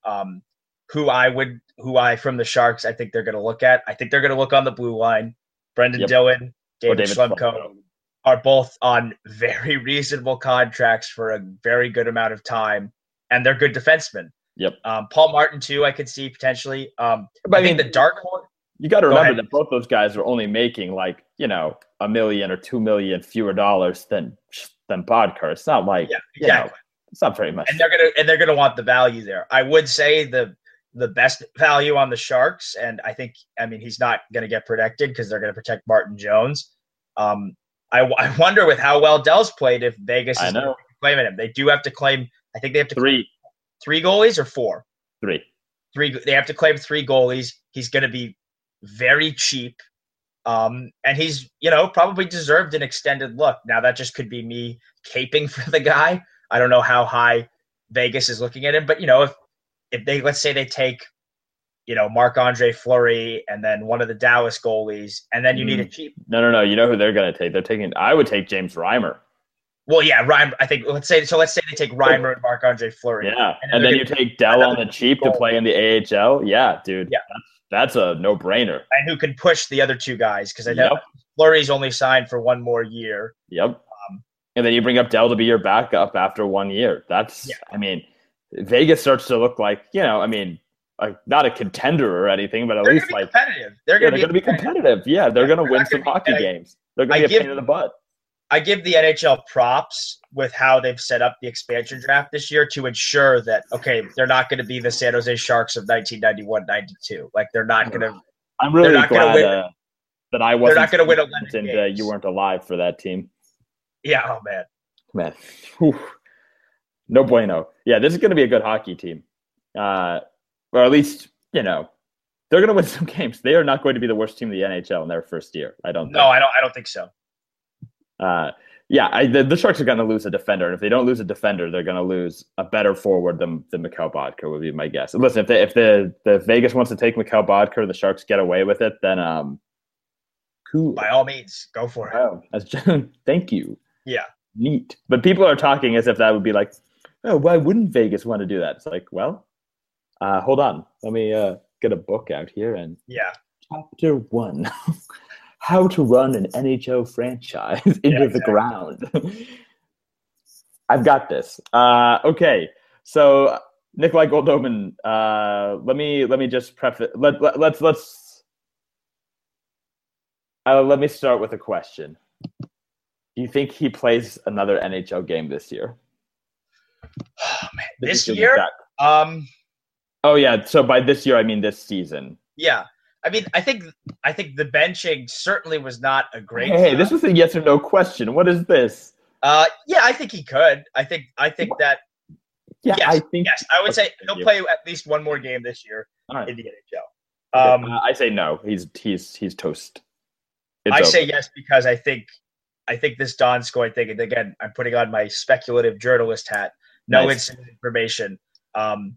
um, who I would who I from the Sharks I think they're going to look at. I think they're going to look on the blue line. Brenden yep. Dillon, David, David Schlemko, are both on very reasonable contracts for a very good amount of time, and they're good defensemen. Yep. Um, Paul Martin too, I could see potentially. Um, but I, I mean, the dark horse. You got to remember that both those guys are only making like you know a million or two million fewer dollars than than Boedker. It's not like yeah, exactly. You know, it's not very much. And they're gonna and they're gonna want the value there. I would say the the best value on the Sharks, and I think I mean he's not gonna get protected because they're gonna protect Martin Jones. Um, I, I wonder with how well Dell's played if Vegas is claiming him. They do have to claim. I think they have to three, three goalies or four. Three, three. They have to claim three goalies. He's going to be very cheap, um, and he's you know probably deserved an extended look. Now that just could be me caping <laughs> for the guy. I don't know how high Vegas is looking at him, but you know if if they let's say they take you know, Marc Andre Fleury and then one of the Dallas goalies, and then you mm. need a cheap. No, no, no. You know who they're going to take? They're taking. I would take James Reimer. Well, yeah, Reimer. I think let's say so. Let's say they take Reimer and Marc Andre Fleury. Yeah, and then, and then you take Dell on the cheap to play in the AHL. Yeah, dude. Yeah, that's, that's a no brainer. And who can push the other two guys? Because I know yep. Fleury's only signed for one more year. Yep. Um, and then you bring up Dell to be your backup after one year. That's. Yeah. I mean, Vegas starts to look like you know. I mean a, not a contender or anything, but at they're least like competitive. They're going yeah, to be competitive. Yeah, they're yeah, going to win some hockey games. They're going to be a pain in the butt. I give the NHL props with how they've set up the expansion draft this year to ensure that okay, they're not going to be the San Jose Sharks of 1991-92. Like they're not going to. I'm really glad win, uh, that I wasn't. They're not going to win a and uh, you weren't alive for that team. Yeah. Oh man. Man. Whew. No bueno. Yeah, this is going to be a good hockey team. Uh, or at least you know they're going to win <laughs> some games. They are not going to be the worst team in the NHL in their first year. I don't. No, think. I don't. I don't think so. Uh, Yeah, I, the, the Sharks are going to lose a defender, and if they don't lose a defender, they're going to lose a better forward than than Mikkel Boedker would be my guess. Listen, if they, if the the Vegas wants to take Mikkel Boedker, the Sharks get away with it, then um, cool. By all means, go for it. Oh, that's <laughs> thank you. Yeah, neat. But people are talking as if that would be like, oh, why wouldn't Vegas want to do that? It's like, well, uh, hold on, let me uh, get a book out here and yeah, chapter one. <laughs> how to run an NHL franchise <laughs> into yeah, exactly. the ground. <laughs> I've got this. Uh, okay, so Nikolay Goldobin. Uh, let me let me just preface. Let, let let's let's uh, let me start with a question. Do you think he plays another NHL game this year? Oh, man. This year? Um. Oh yeah. So by this year, I mean this season. Yeah. I mean, I think I think the benching certainly was not a great. Hey, this was a yes or no question. What is this? Uh, yeah, I think he could. I think I think that. Yeah, yes, I think yes. I would say he'll play at least one more game this year right. in the NHL. Um, okay. uh, I say no. He's he's he's toast. It's I over. say yes because I think I think this Donskoi thing. And again, I'm putting on my speculative journalist hat. No nice. instant information. Um,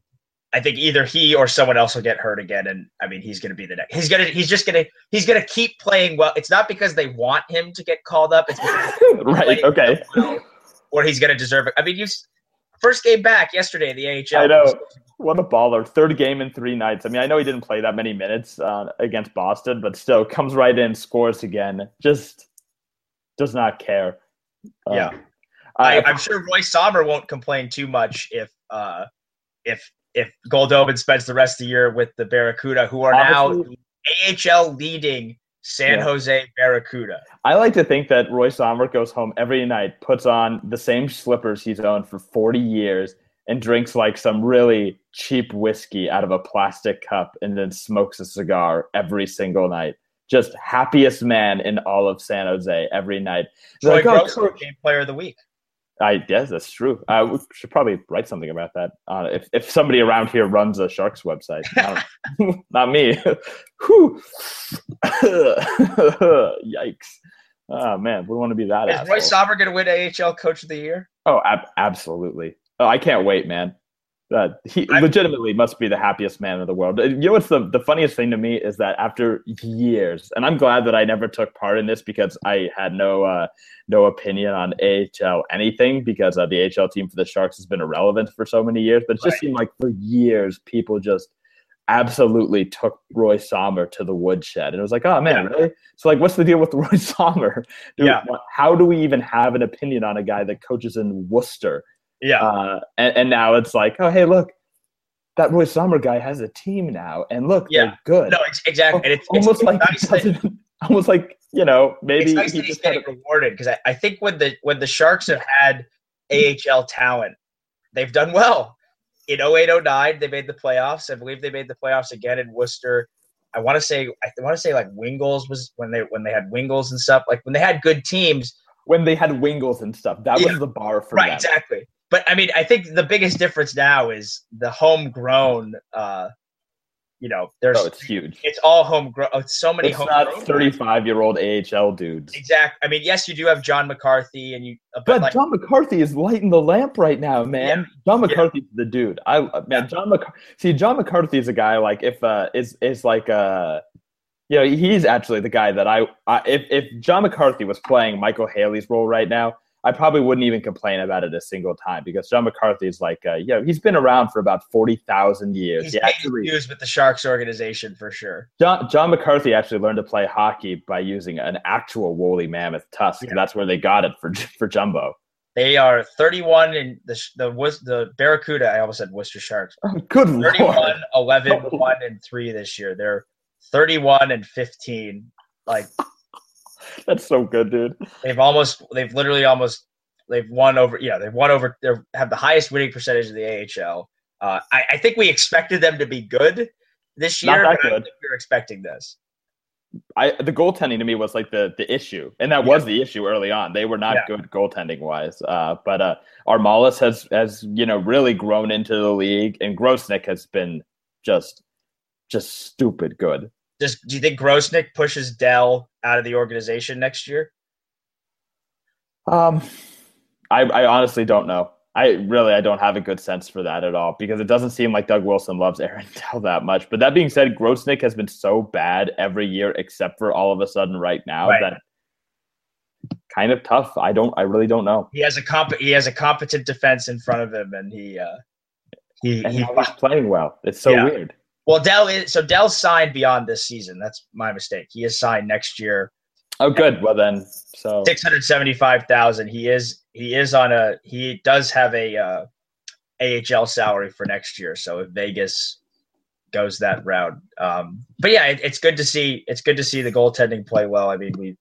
I think either he or someone else will get hurt again, and I mean he's going to be the next. He's gonna he's just gonna he's gonna keep playing well. It's not because they want him to get called up. It's <laughs> right. Okay. Well, or he's gonna deserve it. I mean, you first game back yesterday in the AHL. I know. What a baller! Third game in three nights. I mean, I know he didn't play that many minutes uh, against Boston, but still comes right in, scores again. Just does not care. Uh, yeah. I, am sure Roy Sommer won't complain too much if uh, if if Goldobin spends the rest of the year with the Barracuda, who are Obviously, now AHL leading San yeah. Jose Barracuda. I like to think that Roy Sommer goes home every night, puts on the same slippers he's owned for 40 years, and drinks like some really cheap whiskey out of a plastic cup and then smokes a cigar every single night. Just happiest man in all of San Jose every night. Troy like, oh, game player of the week. I guess that's true. I should probably write something about that. Uh, if if somebody around here runs a Sharks website, <laughs> not, <laughs> not me. <laughs> Yikes! Oh man, we want to be that. Is asshole. Roy Sommer going to win AHL Coach of the Year? Oh, ab- absolutely. Oh, I can't wait, man. Uh, he I'm, legitimately must be the happiest man in the world. You know what's the, the funniest thing to me is that after years, and I'm glad that I never took part in this because I had no uh, no opinion on AHL anything because uh, the AHL team for the Sharks has been irrelevant for so many years. But it just right. seemed like for years people just absolutely took Roy Sommer to the woodshed, and it was like, oh man, yeah. really? So like, what's the deal with <laughs> Roy Sommer? Yeah. How do we even have an opinion on a guy that coaches in Worcester? Yeah. Uh, and, and now it's like, oh, hey, look, that Roy Sommer guy has a team now, and look, yeah. they're good. No, exactly. And it's almost it's, like nice that, <laughs> almost like you know maybe it's nice he just getting rewarded because I, I think when the when the Sharks have had AHL talent, they've done well. In 0809, they made the playoffs. I believe they made the playoffs again in Worcester. I want to say I want to say like Wingels was when they when they had Wingels and stuff. Like when they had good teams. When they had Wingels and stuff, that yeah. was the bar for right. Them. Exactly but I mean, I think the biggest difference now is the homegrown. Uh, you know, there's oh, it's huge. It's all homegrown. Oh, it's so many. It's not thirty-five-year-old AHL dudes. Exactly. I mean, yes, you do have John McCarthy, and you. Uh, but, but like, John McCarthy is lighting the lamp right now, man. Yeah, John McCarthy's yeah. the dude. I uh, man, yeah. John McCarthy. See, John McCarthy is a guy like if uh is is like uh you know he's actually the guy that I, I if if John McCarthy was playing Michael Haley's role right now, I probably wouldn't even complain about it a single time because John McCarthy is like, uh, yeah, he's been around for about forty thousand years. He's he actually used with the Sharks organization for sure. John John McCarthy actually learned to play hockey by using an actual woolly mammoth tusk. Yeah. That's where they got it for <laughs> for Jumbo. They are 31 in the the was the Barracuda. I almost said Worcester Sharks. Oh, good 31, Lord. 11, <laughs> 1 and 3 this year. They're 31 and 15. Like <laughs> That's so good, dude. They've almost, they've literally almost, they've won over. Yeah, they've won over. They have the highest winning percentage of the AHL. Uh, I, I, think we expected them to be good this year. Not that good. we were expecting this. I the goaltending to me was like the the issue, and that yeah. was the issue early on. They were not yeah. good goaltending wise. Uh, but uh, Armalis has has you know really grown into the league, and Grosenick has been just just stupid good. Does do you think Grosenick pushes Dell out of the organization next year? Um, I, I honestly don't know. I really I don't have a good sense for that at all because it doesn't seem like Doug Wilson loves <laughs> Aaron Dell that much. But that being said, Grosenick has been so bad every year except for all of a sudden right now Right. that kind of tough. I don't I really don't know. He has a comp. He has a competent defense in front of him, and he uh, he And he. he's playing well. It's so Yeah. weird. Well, Dell is so Dell's signed beyond this season. That's my mistake. He is signed next year. Oh, good. Well then, so Six hundred seventy-five thousand. He is he is on a he does have a uh, AHL salary for next year. So if Vegas goes that route, um, but yeah, it, it's good to see. It's good to see the goaltending play well. I mean, we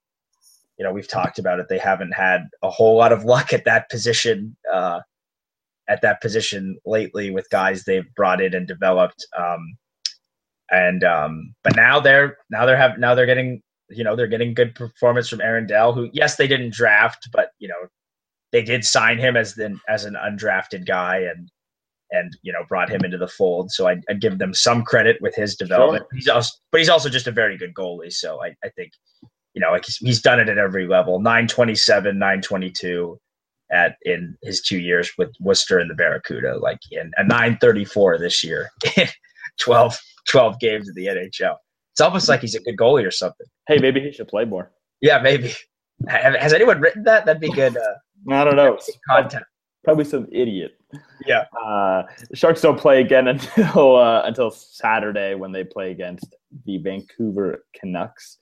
you know we've talked about it. They haven't had a whole lot of <laughs> luck at that position. Uh, at that position lately with guys they've brought in and developed. Um, and um, but now they're now they're have now they're getting you know they're getting good performance from Aaron Dell, who yes they didn't draft, but you know they did sign him as the as an undrafted guy and and you know brought him into the fold. So I'd, I'd give them some credit with his development. He's also but he's also just a very good goalie. So I, I think you know like he's, he's done it at every level. Nine twenty seven, nine twenty two at in his two years with Worcester and the Barracuda, like in a 934 this year <laughs> in 12, 12 games of the NHL. It's almost like he's a good goalie or something. hey, maybe he should play more. Yeah, maybe. Has anyone written that? That'd be good uh, I don't know. content. Probably some idiot. Yeah. Uh, the Sharks don't play again <laughs> until uh, until Saturday when they play against the Vancouver Canucks.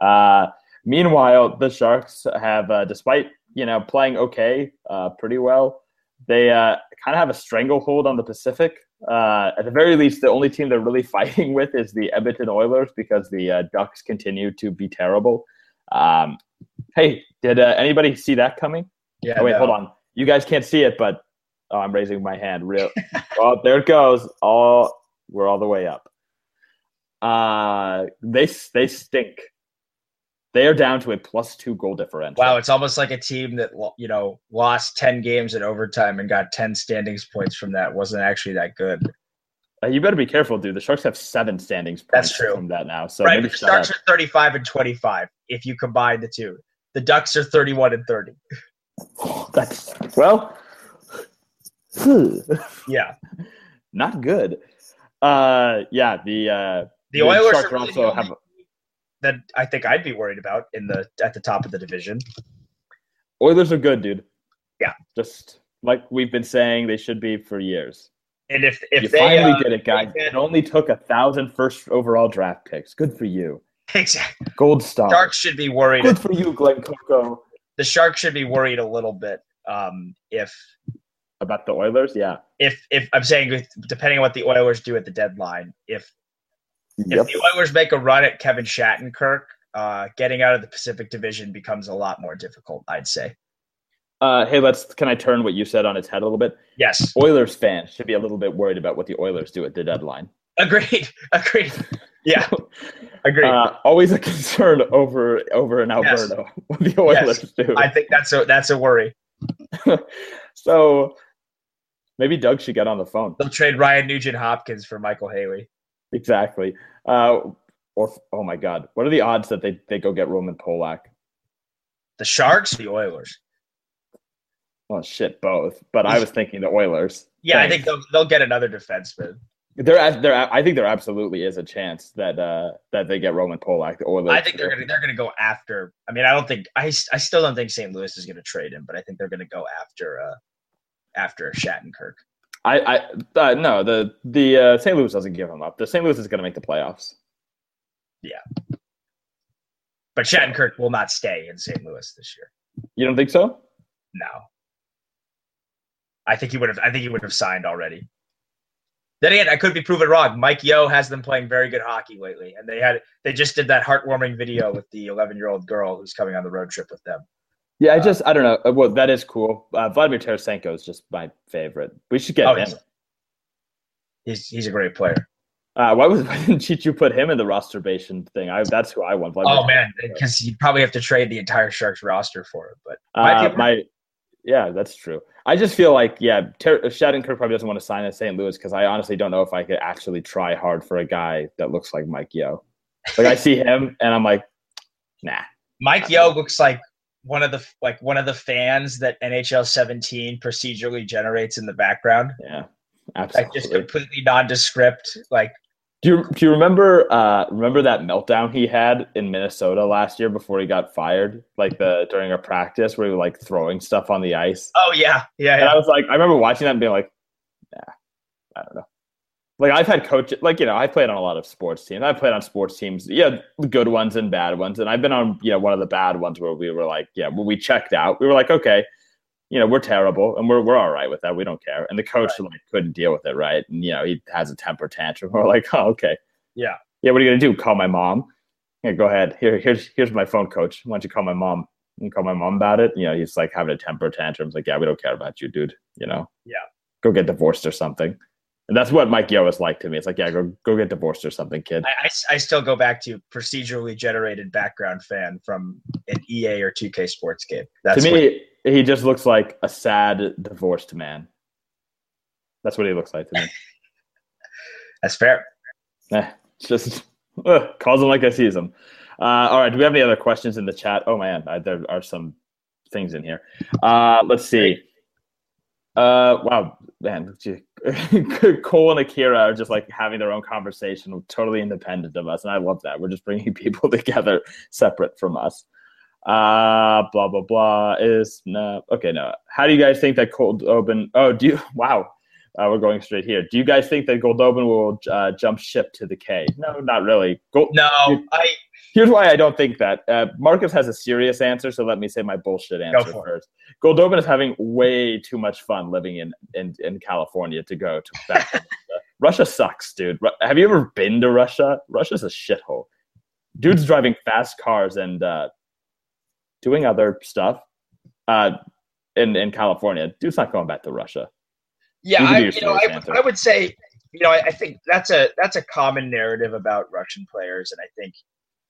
Uh, meanwhile, the Sharks have, uh, despite you know playing okay, uh, pretty well, they uh, kind of have a stranglehold on the Pacific. Uh, at the very least, the only team they're really <laughs> fighting with is the Edmonton Oilers because the uh, Ducks continue to be terrible. Um, hey, did uh, anybody see that coming? Yeah. Oh wait, no. hold on. You guys can't see it, but oh, I'm raising my hand. Real. well, <laughs> there it goes. All we're all the way up. Uh, they they stink. They are down to a plus two goal differential. Wow, it's almost like a team that you know lost ten games in overtime and got ten standings points from that. wasn't actually that good. Uh, you better be careful, dude. The Sharks have seven standings points That's true. from that now. So right, the Sharks up. are thirty-five and twenty-five if you combine the two. The Ducks are thirty-one and thirty. <laughs> That's well, <laughs> Yeah, <laughs> not good. Uh, yeah, the uh, the Oilers Sharks are also have that I think I'd be worried about in the at the top of the division. Oilers are good, dude. Yeah. just like we've been saying, they should be for years. And if if you they finally uh, did it, guys. It only took a thousand first overall draft picks. Good for you. exactly, Gold star. Sharks should be worried. Good for you, Glenn Coco. The Sharks should be worried a little bit um, if About the Oilers, yeah. if if I'm saying depending on what the Oilers do at the deadline, if Yep. if the Oilers make a run at Kevin Shattenkirk, uh, getting out of the Pacific Division becomes a lot more difficult. I'd say. Uh, hey, let's. Can I turn what you said on its head a little bit? Yes, Oilers fans should be a little bit worried about what the Oilers do at the deadline. agreed. <laughs> Agreed. Yeah, <laughs> agreed. Uh, always a concern over over in Alberta yes. <laughs> what the Oilers do. I think that's a that's a worry. so maybe Doug should get on the phone. They'll trade Ryan Nugent Hopkins for Michael Haley. Exactly. Uh, or oh my God, what are the odds that they, they go get Roman Polak? The Sharks, the Oilers. Well, shit, both. But I was thinking the Oilers. Yeah, I think they'll they'll get another defenseman. There, there. I think there absolutely is a chance that uh, that they get Roman Polak. The Oilers. I think they're gonna they're gonna go after. I mean, I don't think I, I still don't think St. Louis is gonna trade him, but I think they're gonna go after uh after Shattenkirk. I, I uh, no. The the uh, St. Louis doesn't give him up. The St. Louis is going to make the playoffs. Yeah, but Shattenkirk will not stay in St. Louis this year. You don't think so? No. I think he would have I think he would have signed already. Then again, I could be proven wrong. Mike Yeo has them playing very good hockey lately, and they had they just did that heartwarming video with the 11 year old girl who's coming on the road trip with them. Yeah, I Uh, just I don't know. Uh, Well, that is cool. Uh, Vladimir Tarasenko is just my favorite. We should get Oh, him. he's, he's he's a great player. Uh, why was <laughs> why didn't Chichu put him in the rosterbation thing? I that's who I want. Vladimir Oh man, because you'd probably have to trade the entire Sharks roster for it. But Uh, my, yeah, that's true. I just feel like yeah, Ter- Shattenkirk probably doesn't want to sign in St. Louis because I honestly don't know if I could actually try hard for a guy that looks like Mike Yeo. Like I <laughs> see him and I'm like, nah. Mike Yeo looks like one of the like one of the fans that NHL 17 procedurally generates in the background. Yeah, absolutely. Like just completely nondescript. Like, do you do you remember uh, remember that meltdown he had in Minnesota last year before he got fired? Like the during a practice where he was like throwing stuff on the ice. Oh yeah, yeah. And yeah. I was like, I remember watching that and being like, Nah, I don't know. Like I've had coaches, like you know, I've played on a lot of sports teams. I've played on sports teams, yeah, good ones and bad ones, and I've been on, you know, one of the bad ones where we were like, yeah, when we checked out, we were like, okay, you know, we're terrible and we're we're all right with that. We don't care. And the coach right. like couldn't deal with it, right? And you know, he has a temper tantrum. <laughs> We're like, oh, okay, yeah, yeah. What are you gonna do? Call my mom? Yeah, go ahead. Here, here's here's my phone, coach. Why don't you call my mom? And call my mom about it. You know, he's like having a temper tantrum. It's like, yeah, we don't care about you, dude. You know, yeah, go get divorced or something. And that's what Mike Yeo is like to me. It's like, yeah, go go get divorced or something, kid. I, I, I, still go back to procedurally generated background fan from an EA or 2K sports game. That's to me, what, he just looks like a sad divorced man. That's what he looks like to me. <laughs> that's fair. Eh, just uh, calls him like I sees him. Uh, all right. Do we have any other questions in the chat? Oh man, I, there are some things in here. Uh, let's see. Uh, wow, man, <laughs> Cole and Akira are just like having their own conversation, totally independent of us, and I love that. We're just bringing <laughs> people together, separate from us. Uh, blah blah blah. Is no okay. No. How do you guys think that cold open? Oh, do you? <laughs> Wow, uh, we're going straight here. Do you guys think that Goldobin will uh, jump ship to the K? No, not really. Gold- no, I Here's why I don't think that. Uh, Marcus has a serious answer, so let me say my bullshit answer first. Goldobin is having way too much fun living in, in, in California to go to back to Russia. <laughs> Russia sucks, dude. Have you ever been to Russia? Russia's a shithole. Dude's driving fast cars and uh, doing other stuff uh, in in California. Dude's not going back to Russia. Yeah, you I, you know, I, I, would say, you know, I, I think that's a that's a common narrative about Russian players, and I think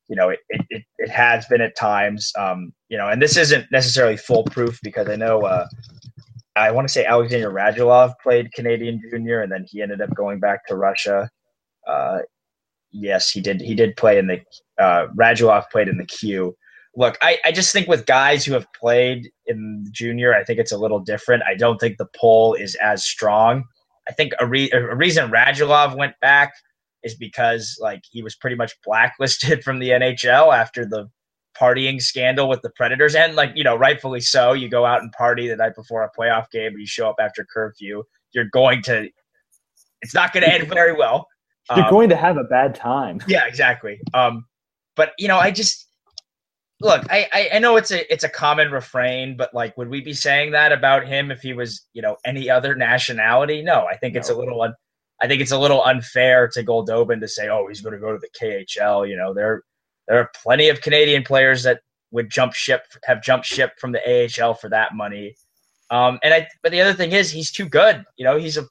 you know, it, it, it has been at times, um, you know, and this isn't necessarily foolproof because I know, uh, I want to say Alexander Radulov played Canadian junior and then he ended up going back to Russia. Uh, yes, he did. He did play in the, uh, Radulov played in the Q. Look, I, I just think with guys who have played in junior, I think it's a little different. I don't think the pull is as strong. I think a, re- a reason Radulov went back – is because like he was pretty much blacklisted <laughs> from the NHL after the partying scandal with the Predators, and like you know, rightfully so. You go out and party the night before a playoff game, and you show up after curfew. You're going to. It's not going to end very well. You're um, going to have a bad time. Yeah, exactly. Um, but you know, I just look. I, I I know it's a it's a common refrain, but like, would we be saying that about him if he was you know any other nationality? No, I think no. it's a little. Un- I think it's a little unfair to Goldobin to say, "Oh, he's going to go to the KHL." You know, there there are plenty of Canadian players that would jump ship, have jumped ship from the AHL for that money. Um, and I, but the other thing is, he's too good. You know, he's a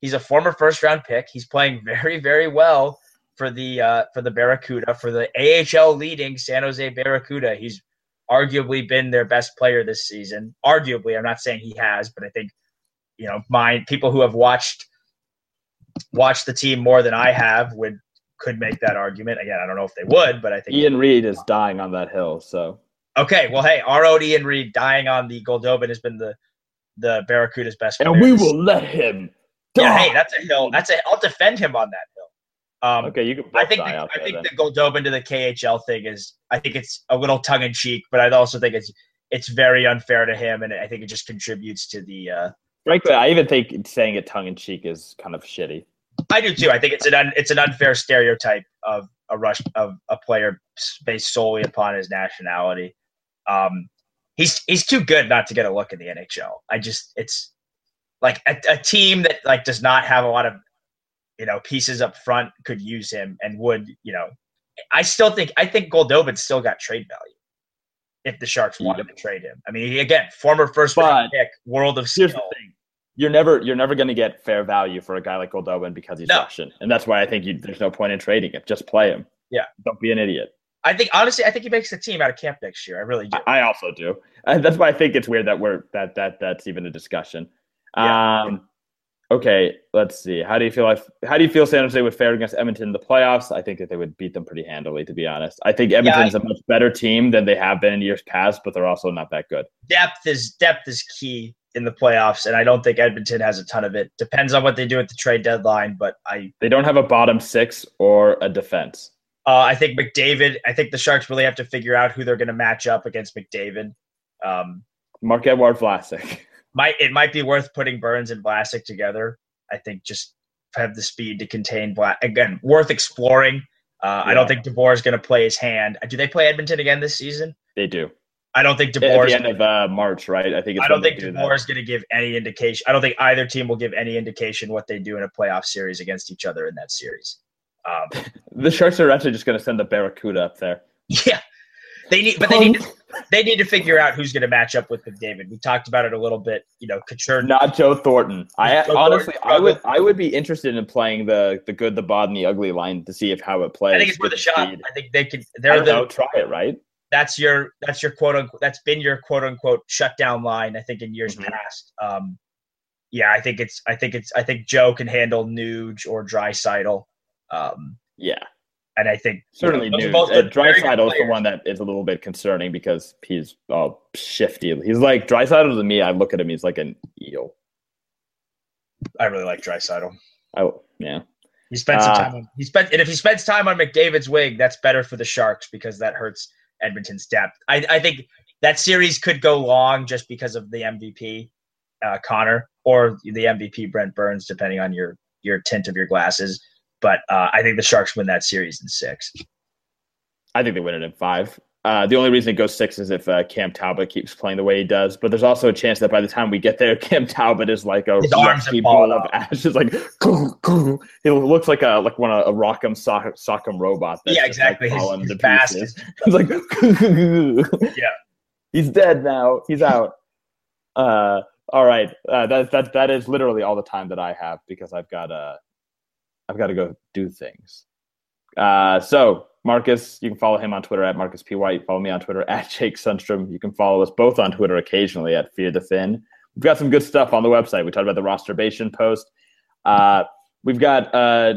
he's a former first round pick. He's playing very very well for the uh, for the Barracuda for the AHL leading San Jose Barracuda. He's arguably been their best player this season. Arguably, I'm not saying he has, but I think you know, my people who have watched watched the team more than I have would could make that argument. Again, I don't know if they would, but I think Ian Reed is dying on that hill. So okay, well, hey, our own Ian Reed dying on the Goldobin has been the the Barracuda's best, and we will let him. Die. Yeah, hey, that's a hill. That's a. I'll defend him on that. Um, okay, you can. I think. The, I think then. the Goldobin to the KHL thing is. I think it's a little tongue in cheek, but I also think it's it's very unfair to him, and I think it just contributes to the. Uh, Frankly, I even think saying it tongue in cheek is kind of shitty. I do too. I think it's an un, it's an unfair stereotype of a rush of a player based solely upon his nationality. Um, he's he's too good not to get a look in the NHL. I just it's like a, a team that like does not have a lot of you know pieces up front could use him and would you know. I still think I think Goldobin still got trade value if the Sharks wanted to trade him. I mean, again, former first round pick, world of skill. You're never you're never going to get fair value for a guy like Goldobin because he's no. Russian, and that's why I think you, there's no point in trading him. Just play him. Yeah, don't be an idiot. I think honestly, I think he makes the team out of camp next year. I really do. I, I also do. And that's why I think it's weird that we're that that that's even a discussion. Yeah. Um, okay, let's see. How do you feel like how do you feel San Jose would fare against Edmonton in the playoffs? I think that they would beat them pretty handily, to be honest. I think Edmonton's yeah, I, a much better team than they have been in years past, but they're also not that good. Depth is depth is key in the playoffs, and I don't think Edmonton has a ton of it. Depends on what they do at the trade deadline, but I they don't have a bottom six or a defense. Uh, I think McDavid. I think the Sharks really have to figure out who they're going to match up against McDavid. Um, Marc-Edouard Vlasic. <laughs> Might it might be worth putting Burns and Vlasic together. I think just have the speed to contain Black. Again, worth exploring. Uh, yeah. I don't think DeBoer is going to play his hand. Do they play Edmonton again this season? They do. I don't think DeBoer at the end of uh, March, right? I think. I don't think DeBoer is going to give any indication. I don't think either team will give any indication what they do in a playoff series against each other in that series. Um, <laughs> the Sharks are actually just going to send the Barracuda up there. <laughs> Yeah, they need, but they need, to, they need to figure out who's going to match up with McDavid. We talked about it a little bit. You know, Couture, not Joe Thornton. I Joe honestly, Thornton, I would, I would be interested in playing the the good, the bad, and the ugly line to see if how it plays. I think it's worth a shot. Speed. I think they could. They're the know, try it, right? That's your that's your quote unquote. That's been your quote unquote shutdown line. I think in years mm-hmm. past. Um, yeah, I think it's. I think it's. I think Joe can handle Nuge or Draisaitl. Um, yeah. And I think certainly you know. Uh, Draisaitl is the one that is a little bit concerning because he's oh shifty. He's like Draisaitl to me. I look at him, he's like an eel. I really like Draisaitl. Oh yeah. He spent some uh, time on he spent and if he spends time on McDavid's wing, that's better for the Sharks because that hurts Edmonton's depth. I, I think that series could go long just because of the MVP, uh, Connor, or the MVP Brent Burns, depending on your your tint of your glasses. But uh, I think the Sharks win that series in six. I think they win it in five. Uh, the only reason it goes six is if uh, Cam Talbot keeps playing the way he does. But there's also a chance that by the time we get there, <laughs> Cam Talbot is like a rusty ball of ashes. <laughs> Like he looks like a like one of a Rock'em sock, Sock'em robot. yeah, exactly. <laughs> Like his, his fast. He's like, yeah, he's dead now. He's out. Uh, all right. Uh, that that that is literally all the time that I have because I've got uh I've got to go do things. Uh, so Marcus, you can follow him on Twitter at Marcus P. White. Follow me on Twitter at Jake Sundstrom. You can follow us both on Twitter occasionally at Fear the Fin. We've got some good stuff on the website. We talked about the rosterbation post. Uh, we've got uh,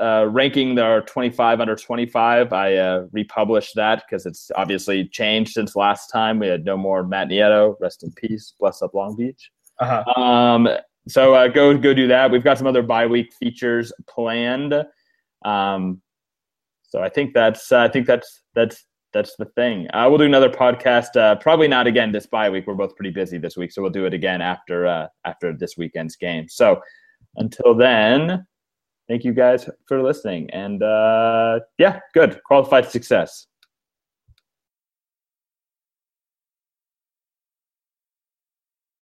uh, ranking our 25 under 25. I uh, republished that because it's obviously changed since last time. We had no more Matt Nieto. Rest in peace. Bless up Long Beach. Uh-huh. Um, so uh, go go do that. We've got some other bye week features planned. Um, so I think that's uh, I think that's that's that's the thing. Uh, we'll do another podcast. Uh, probably not again this bye week. We're both pretty busy this week, so we'll do it again after uh, after this weekend's game. So until then, thank you guys for listening. And uh, yeah, good qualified success.